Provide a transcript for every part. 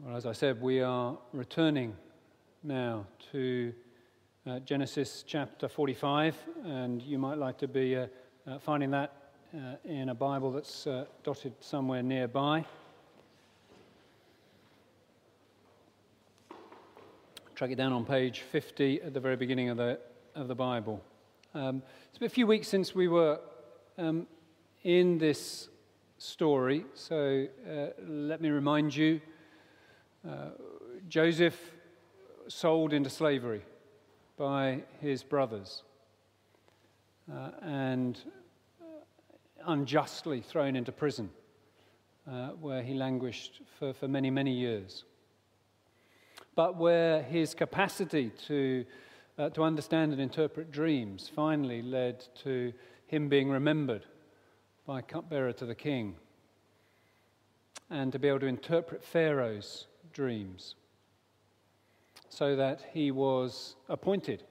Well, as I said, we are returning now to uh, Genesis chapter 45, and you might like to be uh, uh, finding that uh, in a Bible that's uh, dotted somewhere nearby. Track it down on page 50 at the very beginning of the, of the Bible. Um, it's been a few weeks since we were um, in this story, so uh, let me remind you uh, Joseph sold into slavery by his brothers uh, and unjustly thrown into prison, uh, where he languished for, for many, many years. But where his capacity to, uh, to understand and interpret dreams finally led to him being remembered by cupbearer to the king and to be able to interpret Pharaoh's dreams so that he was appointed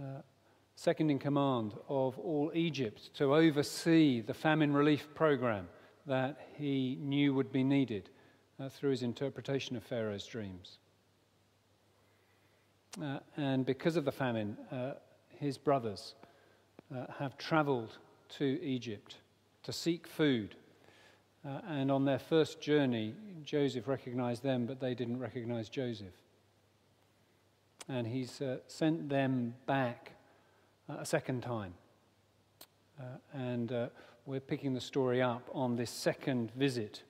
uh, second in command of all Egypt to oversee the famine relief program that he knew would be needed uh, through his interpretation of Pharaoh's dreams. Uh, and because of the famine, uh, his brothers uh, have traveled to Egypt to seek food. Uh, and on their first journey, Joseph recognized them, but they didn't recognize Joseph. And he's uh, sent them back uh, a second time. Uh, and uh, we're picking the story up on this second visit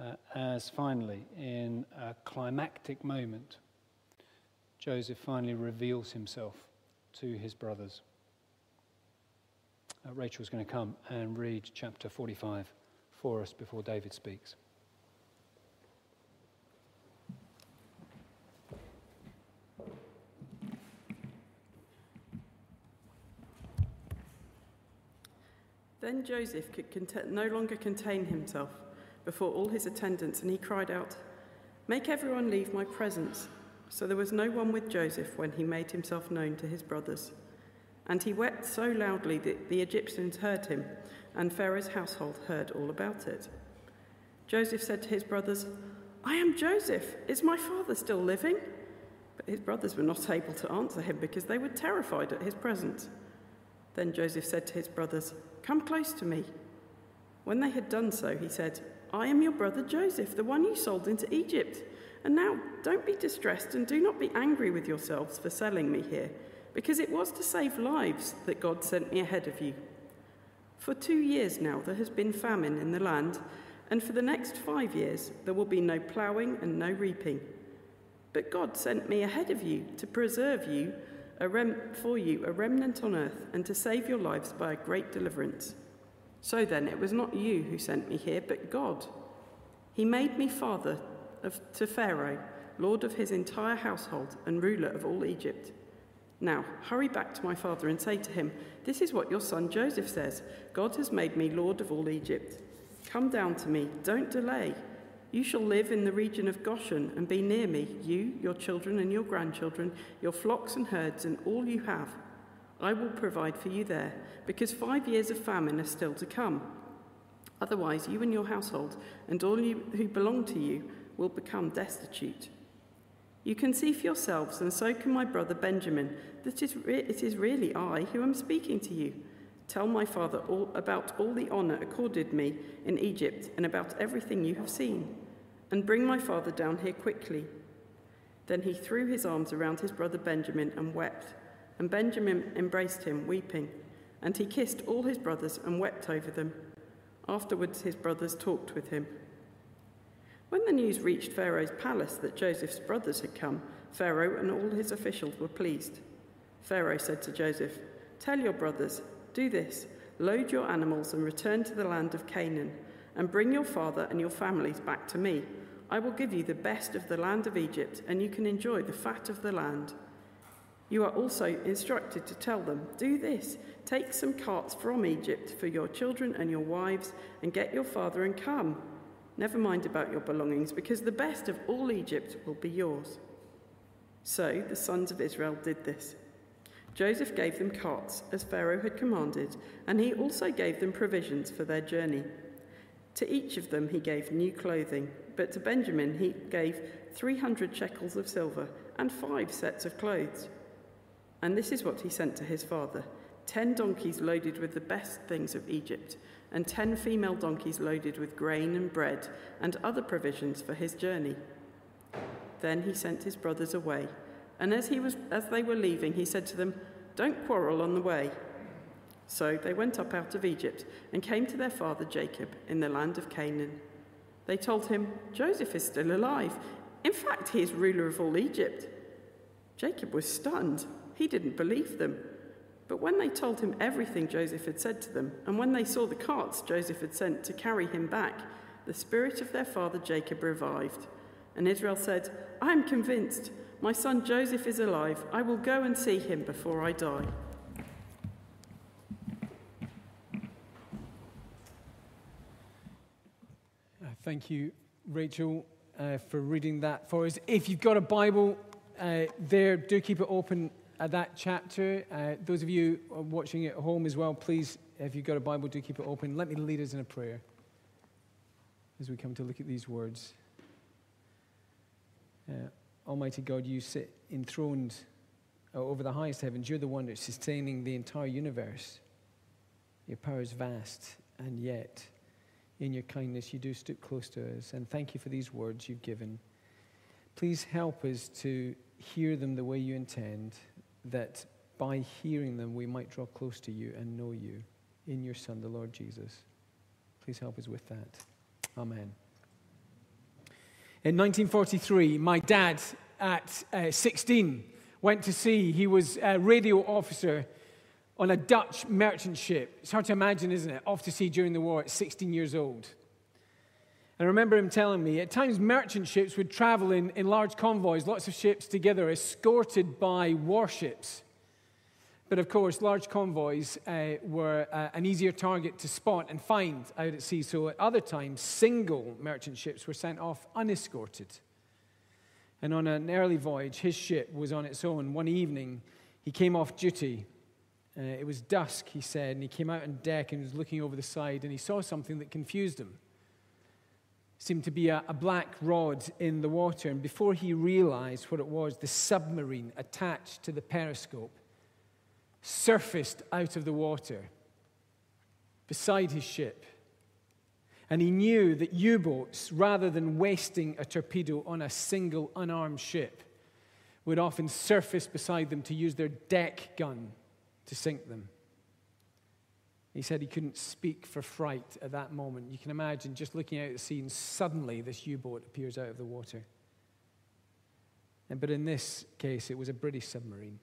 uh, as finally, in a climactic moment, Joseph finally reveals himself to his brothers. Rachel's going to come and read chapter 45 for us before David speaks. Then Joseph could no longer contain himself before all his attendants, and he cried out, Make everyone leave my presence. So there was no one with Joseph when he made himself known to his brothers. And he wept so loudly that the Egyptians heard him, and Pharaoh's household heard all about it. Joseph said to his brothers, I am Joseph. Is my father still living? But his brothers were not able to answer him because they were terrified at his presence. Then Joseph said to his brothers, Come close to me. When they had done so, he said, I am your brother Joseph, the one you sold into Egypt. And now don't be distressed and do not be angry with yourselves for selling me here, because it was to save lives that God sent me ahead of you. For two years now there has been famine in the land, and for the next five years there will be no ploughing and no reaping. But God sent me ahead of you to preserve you rem- for you a remnant on earth and to save your lives by a great deliverance. So then, it was not you who sent me here, but God. He made me father of, to Pharaoh, lord of his entire household and ruler of all Egypt. Now, hurry back to my father and say to him, This is what your son Joseph says God has made me lord of all Egypt. Come down to me, don't delay. You shall live in the region of Goshen and be near me, you, your children and your grandchildren, your flocks and herds, and all you have. I will provide for you there, because five years of famine are still to come. Otherwise, you and your household and all you who belong to you will become destitute. You can see for yourselves, and so can my brother Benjamin, that it is really I who am speaking to you. Tell my father all about all the honor accorded me in Egypt and about everything you have seen, and bring my father down here quickly. Then he threw his arms around his brother Benjamin and wept, and Benjamin embraced him, weeping, and he kissed all his brothers and wept over them. Afterwards, his brothers talked with him. When the news reached Pharaoh's palace that Joseph's brothers had come, Pharaoh and all his officials were pleased. Pharaoh said to Joseph, Tell your brothers, do this load your animals and return to the land of Canaan, and bring your father and your families back to me. I will give you the best of the land of Egypt, and you can enjoy the fat of the land. You are also instructed to tell them, Do this take some carts from Egypt for your children and your wives, and get your father and come. Never mind about your belongings, because the best of all Egypt will be yours. So the sons of Israel did this. Joseph gave them carts, as Pharaoh had commanded, and he also gave them provisions for their journey. To each of them he gave new clothing, but to Benjamin he gave 300 shekels of silver and five sets of clothes. And this is what he sent to his father ten donkeys loaded with the best things of Egypt, and ten female donkeys loaded with grain and bread and other provisions for his journey. Then he sent his brothers away, and as, he was, as they were leaving, he said to them, Don't quarrel on the way. So they went up out of Egypt and came to their father Jacob in the land of Canaan. They told him, Joseph is still alive. In fact, he is ruler of all Egypt. Jacob was stunned. He didn't believe them. But when they told him everything Joseph had said to them, and when they saw the carts Joseph had sent to carry him back, the spirit of their father Jacob revived. And Israel said, I am convinced my son Joseph is alive. I will go and see him before I die. Uh, thank you, Rachel, uh, for reading that for us. If you've got a Bible uh, there, do keep it open at that chapter. Uh, those of you watching at home as well, please, if you've got a Bible, do keep it open. Let me lead us in a prayer as we come to look at these words. Uh, Almighty God, you sit enthroned uh, over the highest heavens. You're the one that's sustaining the entire universe. Your power is vast, and yet, in your kindness, you do stoop close to us. And thank you for these words you've given. Please help us to hear them the way you intend, that by hearing them, we might draw close to you and know you in your Son, the Lord Jesus. Please help us with that. Amen. In 1943, my dad, at uh, 16, went to sea. He was a radio officer on a Dutch merchant ship. It's hard to imagine, isn't it? Off to sea during the war at 16 years old. I remember him telling me at times merchant ships would travel in, in large convoys, lots of ships together, escorted by warships. But of course, large convoys uh, were uh, an easier target to spot and find out at sea. So at other times, single merchant ships were sent off unescorted. And on an early voyage, his ship was on its own. One evening, he came off duty. Uh, it was dusk, he said, and he came out on deck and was looking over the side, and he saw something that confused him. Seemed to be a, a black rod in the water, and before he realized what it was, the submarine attached to the periscope surfaced out of the water beside his ship. And he knew that U boats, rather than wasting a torpedo on a single unarmed ship, would often surface beside them to use their deck gun to sink them. He said he couldn't speak for fright at that moment. You can imagine just looking out at the and suddenly this U boat appears out of the water. But in this case, it was a British submarine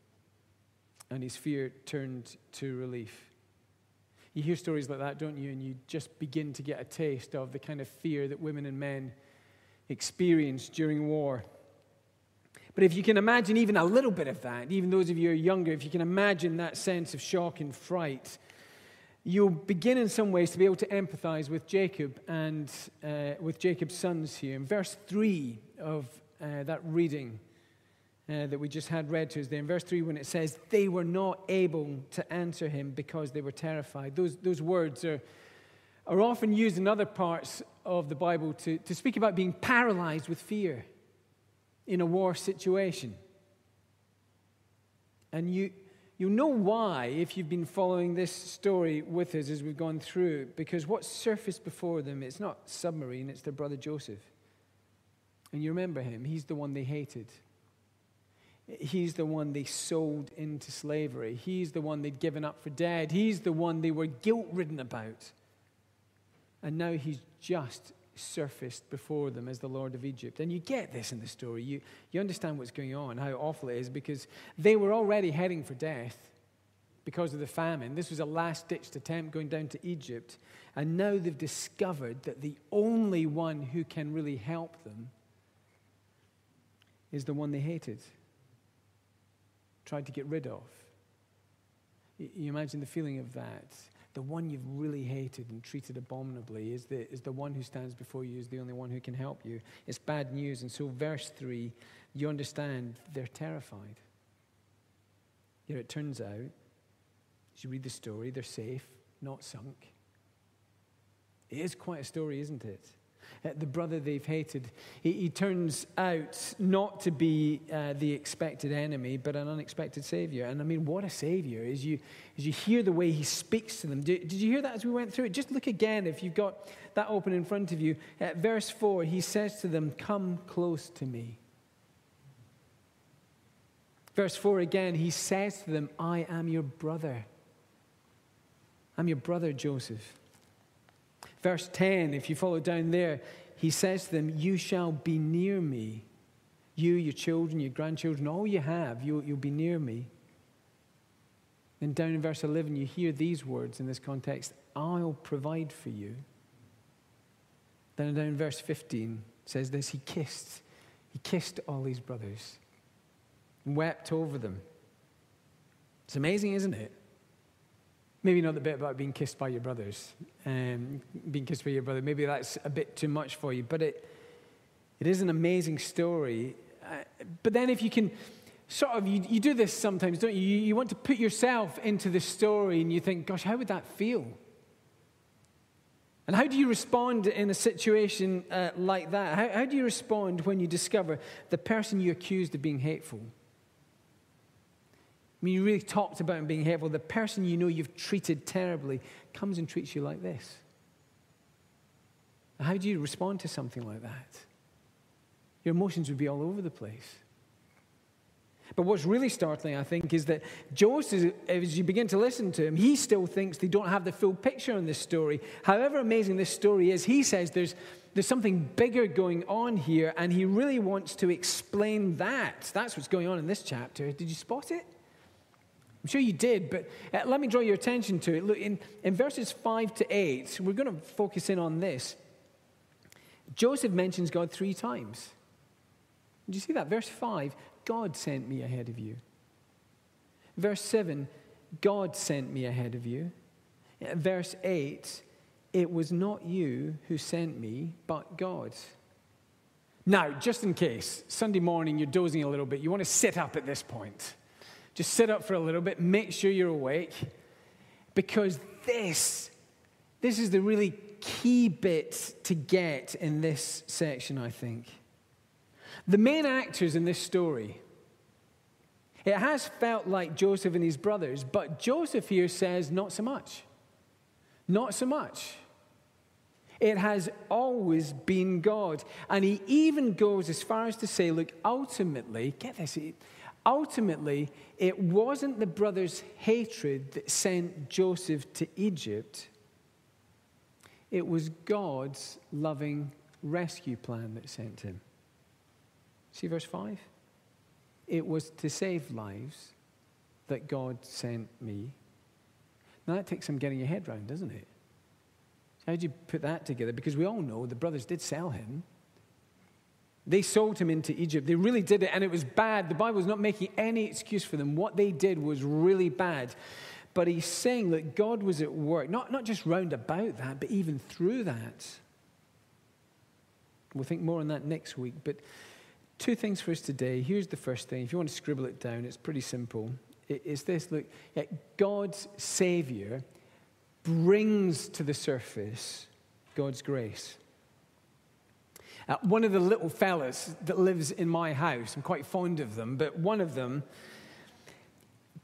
and his fear turned to relief. You hear stories like that, don't you? And you just begin to get a taste of the kind of fear that women and men experience during war. But if you can imagine even a little bit of that, even those of you who are younger, if you can imagine that sense of shock and fright, you'll begin in some ways to be able to empathize with Jacob and uh, with Jacob's sons here. In verse 3 of uh, that reading, uh, that we just had read to us there in verse 3 when it says, They were not able to answer him because they were terrified. Those, those words are, are often used in other parts of the Bible to, to speak about being paralyzed with fear in a war situation. And you, you know why if you've been following this story with us as we've gone through, because what surfaced before them, it's not submarine, it's their brother Joseph. And you remember him, he's the one they hated. He's the one they sold into slavery. He's the one they'd given up for dead. He's the one they were guilt ridden about. And now he's just surfaced before them as the Lord of Egypt. And you get this in the story. You, you understand what's going on, how awful it is, because they were already heading for death because of the famine. This was a last ditched attempt going down to Egypt. And now they've discovered that the only one who can really help them is the one they hated tried to get rid of. You imagine the feeling of that. The one you've really hated and treated abominably is the, is the one who stands before you, is the only one who can help you. It's bad news. And so, verse 3, you understand they're terrified. Yet it turns out, as you read the story, they're safe, not sunk. It is quite a story, isn't it? The brother they've hated, he, he, turns out not to be uh, the expected enemy, but an unexpected savior. And I mean, what a savior! As you, as you hear the way he speaks to them. Did, you hear that as we went through it? Just look again, if you've got that open in front of you. Verse 4, he says to them, Come close to me. Verse 4 again, he says to them, I am your brother. I'm your brother, Joseph. Verse 10, if you follow down there, he says to them, You shall be near me. You, your children, your grandchildren, all you have, you'll, you'll be near me. Then down in verse 11, you hear these words in this context I'll provide for you. Then down in verse 15 says this He kissed. He kissed all his brothers and wept over them. It's amazing, isn't it? Maybe not the bit about being kissed by your brothers, um, being kissed by your brother. Maybe that's a bit too much for you, but it, it is an amazing story. Uh, but then, if you can sort of, you, you do this sometimes, don't you? you? You want to put yourself into the story and you think, gosh, how would that feel? And how do you respond in a situation uh, like that? How, how do you respond when you discover the person you accused of being hateful? I mean, you really talked about him being hateful. The person you know you've treated terribly comes and treats you like this. How do you respond to something like that? Your emotions would be all over the place. But what's really startling, I think, is that Joseph, as you begin to listen to him, he still thinks they don't have the full picture on this story. However amazing this story is, he says there's, there's something bigger going on here, and he really wants to explain that. That's what's going on in this chapter. Did you spot it? I'm sure you did, but uh, let me draw your attention to it. Look, in, in verses 5 to 8, we're going to focus in on this. Joseph mentions God three times. Did you see that? Verse 5, God sent me ahead of you. Verse 7, God sent me ahead of you. Uh, verse 8, it was not you who sent me, but God. Now, just in case, Sunday morning you're dozing a little bit, you want to sit up at this point. Just sit up for a little bit, make sure you're awake, because this, this is the really key bit to get in this section, I think. The main actors in this story, it has felt like Joseph and his brothers, but Joseph here says, not so much. Not so much. It has always been God. And he even goes as far as to say, look, ultimately, get this, ultimately, it wasn't the brothers' hatred that sent Joseph to Egypt, it was God's loving rescue plan that sent him. See verse 5? It was to save lives that God sent me. Now that takes some getting your head around, doesn't it? How do you put that together? Because we all know the brothers did sell him. They sold him into Egypt. They really did it, and it was bad. The Bible is not making any excuse for them. What they did was really bad. But he's saying that God was at work, not, not just round about that, but even through that. We'll think more on that next week. But two things for us today. Here's the first thing. If you want to scribble it down, it's pretty simple. It's this look, God's Savior brings to the surface God's grace. Uh, one of the little fellas that lives in my house, I'm quite fond of them, but one of them,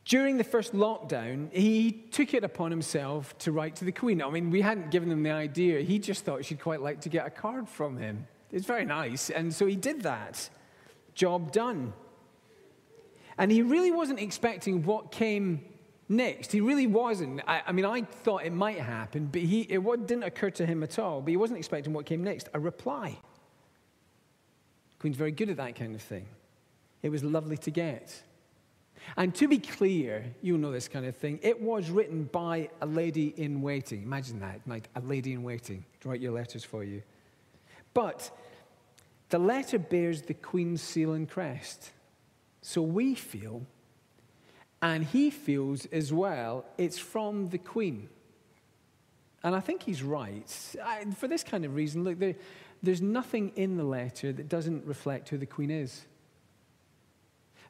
during the first lockdown, he took it upon himself to write to the Queen. I mean, we hadn't given him the idea. He just thought she'd quite like to get a card from him. It's very nice. And so he did that. Job done. And he really wasn't expecting what came next. He really wasn't. I, I, mean, I thought it might happen, but he, it didn't occur to him at all. But he wasn't expecting what came next a reply. Queen's very good at that kind of thing. It was lovely to get. And to be clear, you'll know this kind of thing. It was written by a lady in waiting. Imagine that, like a lady in waiting to write your letters for you. But the letter bears the Queen's seal and crest. So we feel, and he feels as well, it's from the Queen. And I think he's right. I, for this kind of reason, look, there, there's nothing in the letter that doesn't reflect who the Queen is.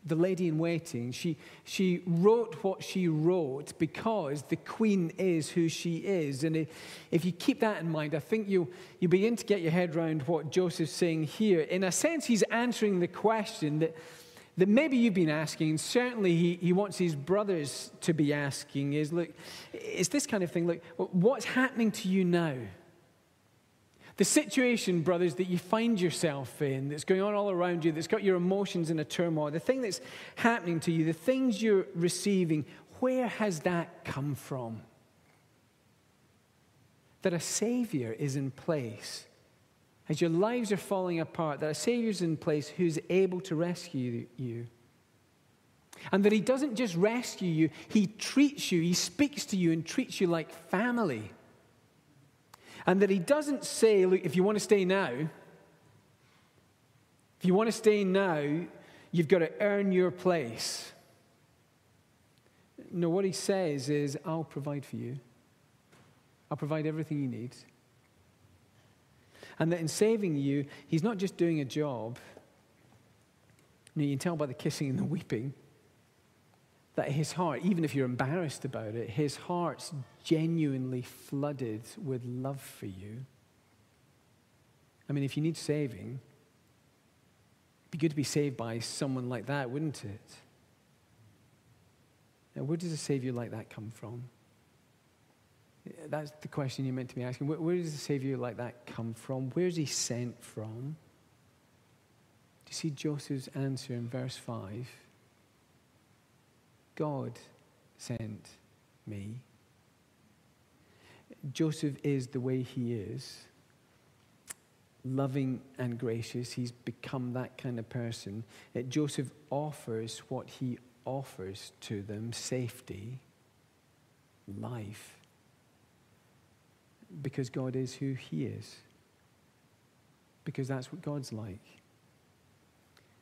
the lady in waiting, she, she wrote what she wrote because the queen is who she is. And if you keep that in mind, I think you, you begin to get your head around what Joseph's saying here. In a sense, he's answering the question that, that maybe you've been asking, and certainly he, he wants his brothers to be asking is look, it's this kind of thing. Look, what's happening to you now? The situation, brothers, that you find yourself in, that's going on all around you, that's got your emotions in a turmoil, the thing that's happening to you, the things you're receiving, where has that come from? That a Savior is in place. As your lives are falling apart, that a Savior is in place who's able to rescue you. And that He doesn't just rescue you, He treats you, He speaks to you and treats you like family. And that he doesn't say, look, if you want to stay now, if you want to stay now, you've got to earn your place. No, what he says is, I'll provide for you. I'll provide everything you need. And that in saving you, he's not just doing a job. You, you can tell by the kissing and the weeping that his heart, even if you're embarrassed about it, his heart's genuinely flooded with love for you. I mean, if you need saving, it'd be good to be saved by someone like that, wouldn't it? Now, where does a Savior like that come from? That's the question you're meant to be asking. Where, where does a Savior like that come from? Where's he sent from? Do you see Joseph's answer in verse 5? God sent me. Joseph is the way he is loving and gracious. He's become that kind of person. Joseph offers what he offers to them safety, life, because God is who he is, because that's what God's like.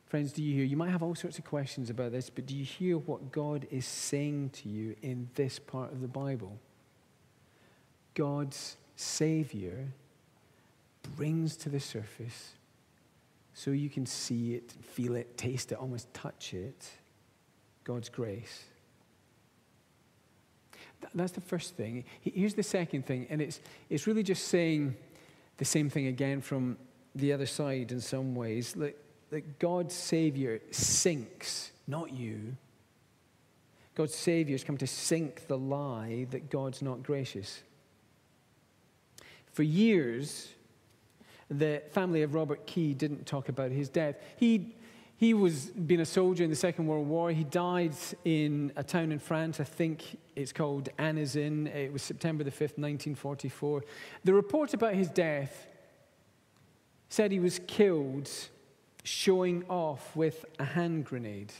Friends, do you hear? You might have all sorts of questions about this, but do you hear what God is saying to you in this part of the Bible? God's Savior brings to the surface so you can see it, feel it, taste it, almost touch it God's grace. That's the first thing. Here's the second thing, and it's, it's really just saying the same thing again from the other side in some ways. That God's Savior sinks, not you. God's Savior has come to sink the lie that God's not gracious. For years, the family of Robert Key didn't talk about his death. He, he was being a soldier in the Second World War. He died in a town in France, I think it's called Annezin. It was September the 5th, 1944. The report about his death said he was killed showing off with a hand grenade.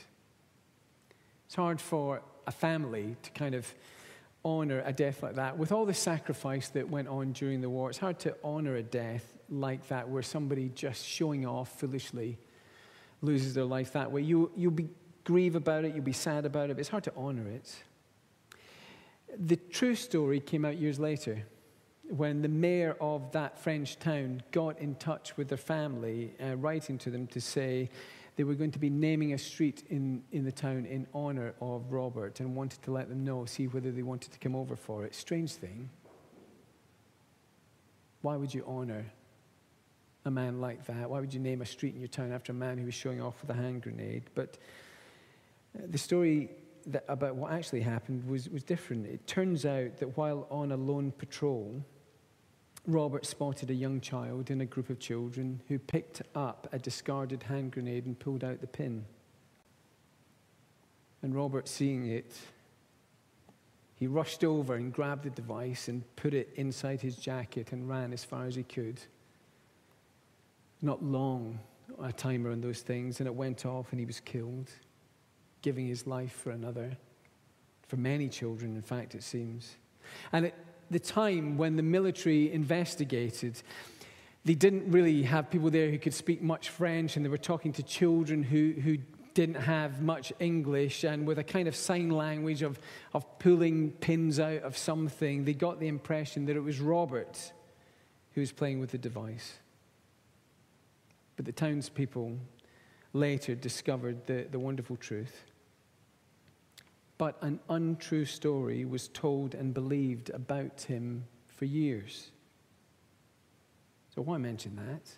It's hard for a family to kind of honor a death like that. With all the sacrifice that went on during the war, it's hard to honor a death like that where somebody just showing off foolishly loses their life that way. You, you'll be grieve about it, you'll be sad about it, but it's hard to honor it. The true story came out years later when the mayor of that French town got in touch with their family, uh, writing to them to say they were going to be naming a street in, in the town in honor of Robert and wanted to let them know, see whether they wanted to come over for it. Strange thing. Why would you honor a man like that? Why would you name a street in your town after a man who was showing off with a hand grenade? But uh, the story about what actually happened was, was different. It turns out that while on a lone patrol, Robert spotted a young child in a group of children who picked up a discarded hand grenade and pulled out the pin. And Robert, seeing it, he rushed over and grabbed the device and put it inside his jacket and ran as far as he could. Not long a timer on those things, and it went off and he was killed, giving his life for another, for many children, in fact, it seems. And it the time when the military investigated, they didn't really have people there who could speak much French, and they were talking to children who, who didn't have much English, and with a kind of sign language of, of pulling pins out of something, they got the impression that it was Robert who was playing with the device. But the townspeople later discovered the, the wonderful truth. But an untrue story was told and believed about him for years. So, why mention that?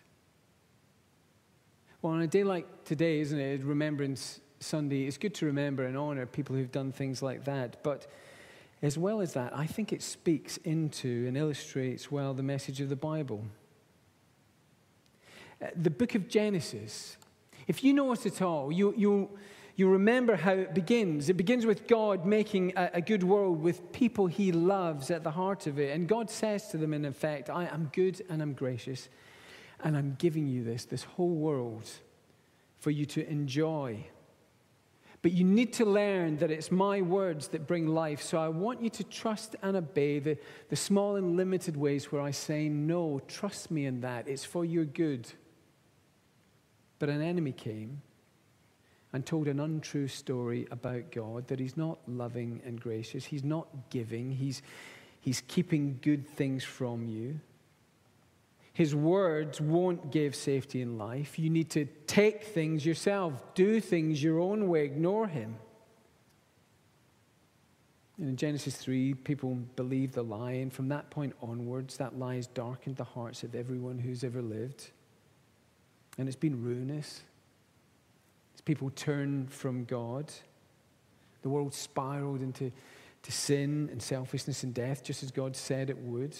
Well, on a day like today, isn't it, Remembrance Sunday, it's good to remember and honor people who've done things like that. But as well as that, I think it speaks into and illustrates well the message of the Bible. Uh, the book of Genesis, if you know it at all, you, you, you remember how it begins. It begins with God making a, a, good world with people he loves at the heart of it. And God says to them, in effect, I am good and I'm gracious, and I'm giving you this, this whole world, for you to enjoy. But you need to learn that it's my words that bring life. So I want you to trust and obey the, the small and limited ways where I say, No, trust me in that. It's for your good. But an enemy came and told an untrue story about God that He's not loving and gracious, He's not giving, He's, he's keeping good things from you. His words won't give safety in life. You need to take things yourself, do things your own way, ignore Him. And in Genesis 3, people believe the lie, and from that point onwards, that lie has darkened the hearts of everyone who's ever lived. And it's been ruinous. People turn from God, the world spiraled into to sin and selfishness and death, just as God said it would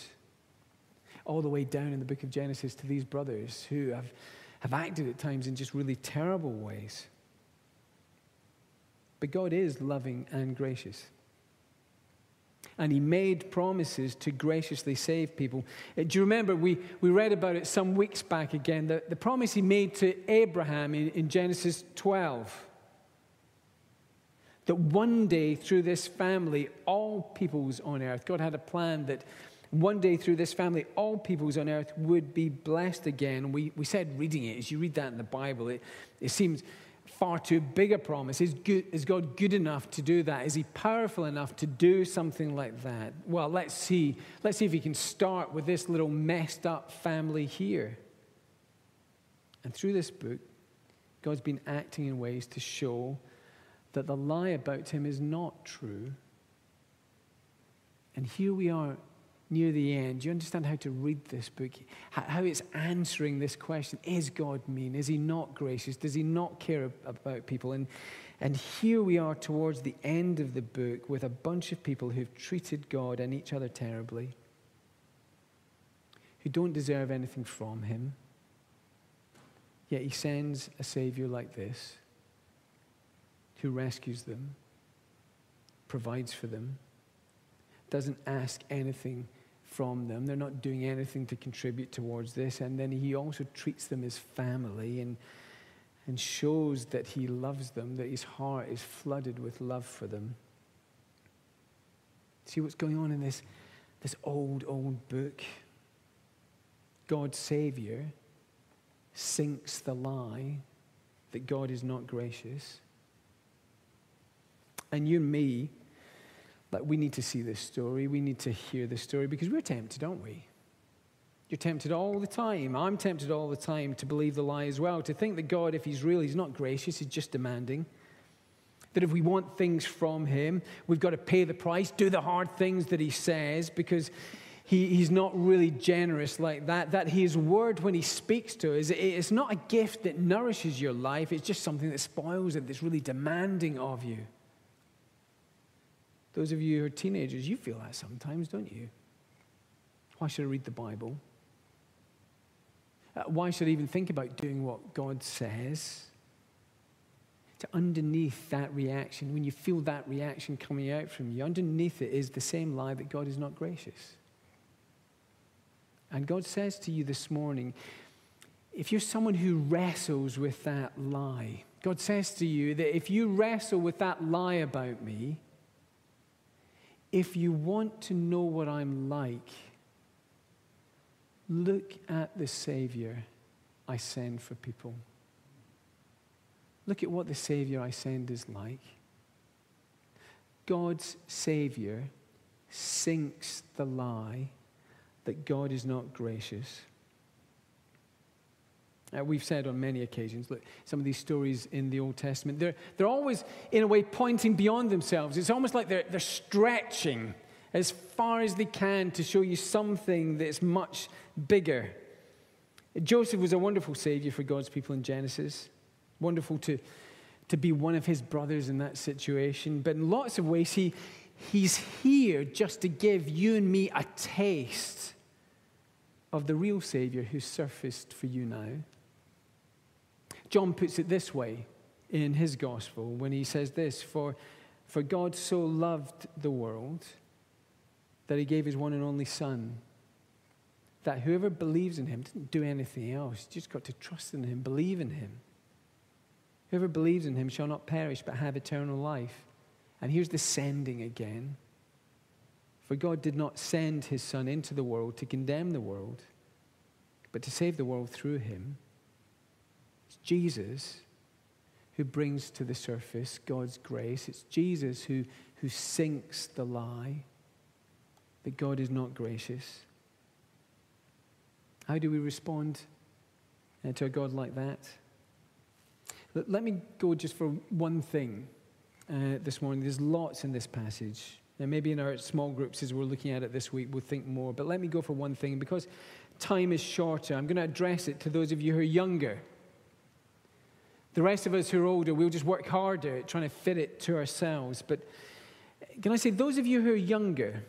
all the way down in the book of Genesis to these brothers who have, have acted at times in just really terrible ways. But God is loving and gracious. And he made promises to graciously save people. Uh, do you remember we, we read about it some weeks back again? The, the promise he made to Abraham in, in Genesis 12 that one day through this family, all peoples on earth, God had a plan that one day through this family, all peoples on earth would be blessed again. We, we said reading it, as you read that in the Bible, it, it seems far too big a promise. Is, good, is God good enough to do that? Is He powerful enough to do something like that? Well, let's see. Let's see if He can start with this little messed up family here. And through this book, God's been acting in ways to show that the lie about Him is not true. And here we are near the end, you understand how to read this book, how it's answering this question Is God mean? Is He not gracious? Does He not care about people? And, and here we are towards the end of the book with a bunch of people who've treated God and each other terribly, who don't deserve anything from Him. Yet He sends a Savior like this who rescues them, provides for them doesn't ask anything from them. They're not doing anything to contribute towards this. And then he also treats them as family and, and shows that he loves them, that his heart is flooded with love for them. See what's going on in this, this old, old book? God's Savior sinks the lie that God is not gracious. And you and me, like, we need to see this story. We need to hear this story because we're tempted, aren't we? You're tempted all the time. I'm tempted all the time to believe the lie as well, to think that God, if He's real, He's not gracious, He's just demanding. That if we want things from Him, we've got to pay the price, do the hard things that He says, because he, He's not really generous like that. That His word, when He speaks to us, it's not a gift that nourishes your life, it's just something that spoils it, that's really demanding of you. Those of you who are teenagers, you feel that sometimes, don't you? Why should I read the Bible? Uh, why should I even think about doing what God says? To underneath that reaction, when you feel that reaction coming out from you, underneath it is the same lie that God is not gracious. And God says to you this morning, if you're someone who wrestles with that lie, God says to you that if you wrestle with that lie about me, if you want to know what I'm like, look at the Savior I send for people. Look at what the Savior I send is like. God's Savior sinks the lie that God is not gracious. Uh, we've said on many occasions, look, some of these stories in the Old Testament, they're, they're always, in a way, pointing beyond themselves. It's almost like they're, they're stretching as far as they can to show you something that's much bigger. Joseph was a wonderful savior for God's people in Genesis. Wonderful to, to be one of his brothers in that situation. But in lots of ways, he, he's here just to give you and me a taste of the real Savior who surfaced for you now. John puts it this way in his gospel when he says this For, for God so loved the world that he gave his one and only Son, that whoever believes in him didn't do anything else, just got to trust in him, believe in him. Whoever believes in him shall not perish but have eternal life. And here's the sending again. For God did not send his Son into the world to condemn the world, but to save the world through him. It's Jesus who brings to the surface God's grace. It's Jesus who, who sinks the lie that God is not gracious. How do we respond uh, to a God like that? Let me go just for one thing uh, this morning. There's lots in this passage. And maybe in our small groups, as we're looking at it this week, we'll think more. But let me go for one thing. Because time is shorter, I'm going to address it to those of you who are younger. The rest of us who are older, we'll just work harder at trying to fit it to ourselves. But can I say, those of you who are younger,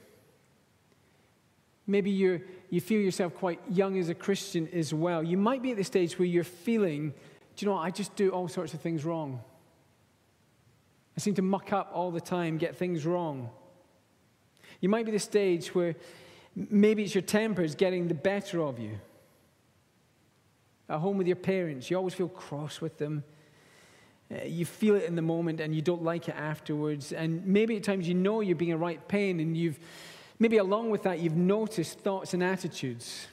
maybe you you feel yourself quite young as a Christian as well. You might be at the stage where you're feeling, do you know what, I just do all sorts of things wrong. I seem to muck up all the time, get things wrong. You might be the stage where maybe it's your temper is getting the better of you. At home with your parents, you always feel cross with them. Uh, you feel it in the moment and you don't like it afterwards. And maybe at times you know you're being a right pain and you've, maybe along with that, you've noticed thoughts and attitudes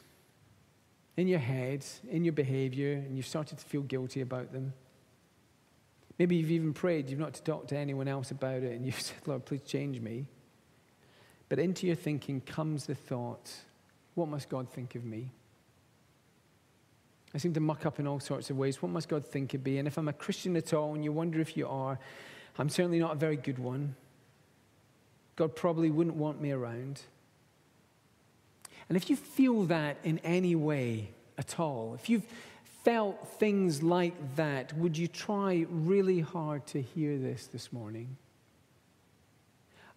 in your head, in your behavior, and you've started to feel guilty about them. Maybe you've even prayed, you've not to talk to anyone else about it, and you've said, Lord, please change me. But into your thinking comes the thought, what must God think of me? I seem to muck up in all sorts of ways. What must God think of me? And if I'm a Christian at all, and you wonder if you are, I'm certainly not a very good one. God probably wouldn't want me around. And if you feel that in any way at all, if you've felt things like that, would you try really hard to hear this this morning?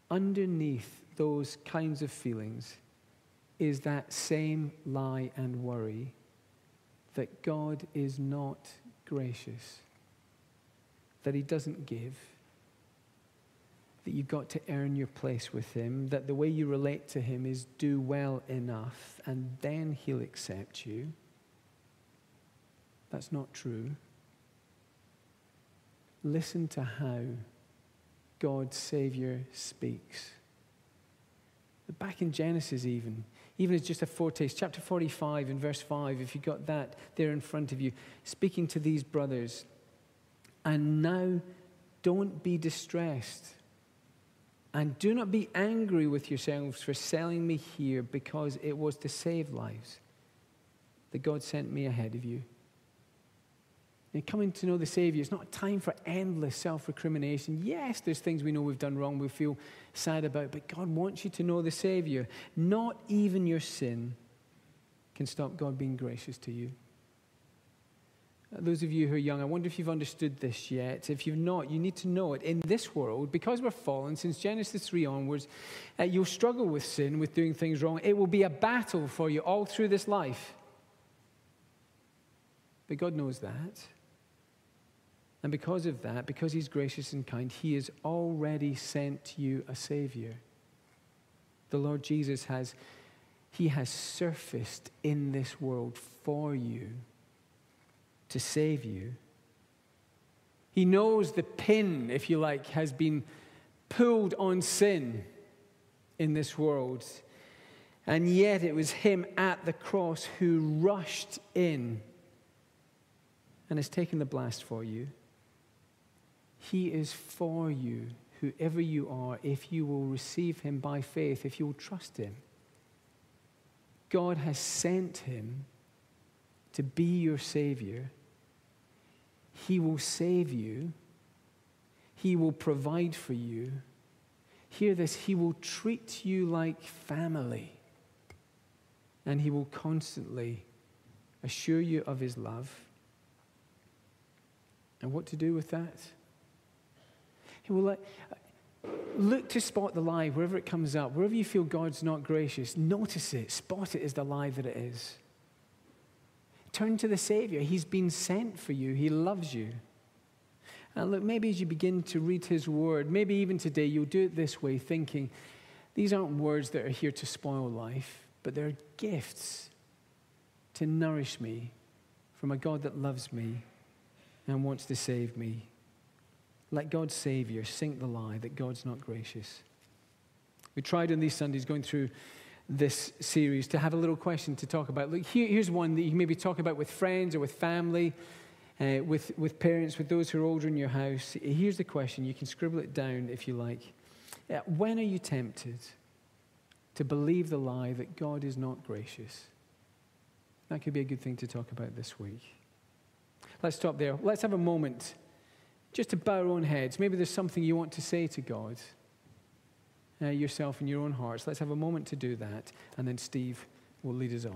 Underneath those kinds of feelings is that same lie and worry that God is not gracious, that He doesn't give, that you've got to earn your place with Him, that the way you relate to Him is do well enough, and then He'll accept you. That's not true. Listen to how God's Savior speaks. Back in Genesis, even, even as just a foretaste, chapter 45 and verse 5, if you've got that there in front of you, speaking to these brothers. And now don't be distressed. And do not be angry with yourselves for selling me here because it was to save lives that God sent me ahead of you. And coming to know the Savior is not a time for endless self recrimination. Yes, there's things we know we've done wrong, we feel sad about, but God wants you to know the Savior. Not even your sin can stop God being gracious to you. Uh, those of you who are young, I wonder if you've understood this yet. If you've not, you need to know it. In this world, because we're fallen, since Genesis 3 onwards, uh, you'll struggle with sin, with doing things wrong. It will be a battle for you all through this life. But God knows that. And because of that, because He's gracious and kind, He has already sent you a Savior. The Lord Jesus has, He has surfaced in this world for you to save you. He knows the pin, if you like, has been pulled on sin in this world. And yet it was Him at the cross who rushed in and has taken the blast for you. He is for you, whoever you are, if you will receive him by faith, if you will trust him. God has sent him to be your Savior, He will save you, He will provide for you. Hear this He will treat you like family, and He will constantly assure you of His love. And what to do with that? He will let, uh, look to spot the lie wherever it comes up. Wherever you feel God's not gracious, notice it, spot it as the lie that it is. Turn to the Savior. He's been sent for you, He loves you. And look, maybe as you begin to read His Word, maybe even today, you'll do it this way, thinking, these aren't words that are here to spoil life, but they're gifts to nourish me from a God that loves me and wants to save me. Let God save you. Sink the lie that God's not gracious. We tried on these Sundays going through this series to have a little question to talk about. Look, here, here's one that you can maybe talk about with friends or with family, uh, with, with parents, with those who are older in your house. Here's the question. You can scribble it down if you like. Uh, when are you tempted to believe the lie that God is not gracious? That could be a good thing to talk about this week. Let's stop there. Let's have a moment just to bow our own heads. Maybe there's something you want to say to God uh, yourself in your own hearts. Let's have a moment to do that, and then Steve will lead us on.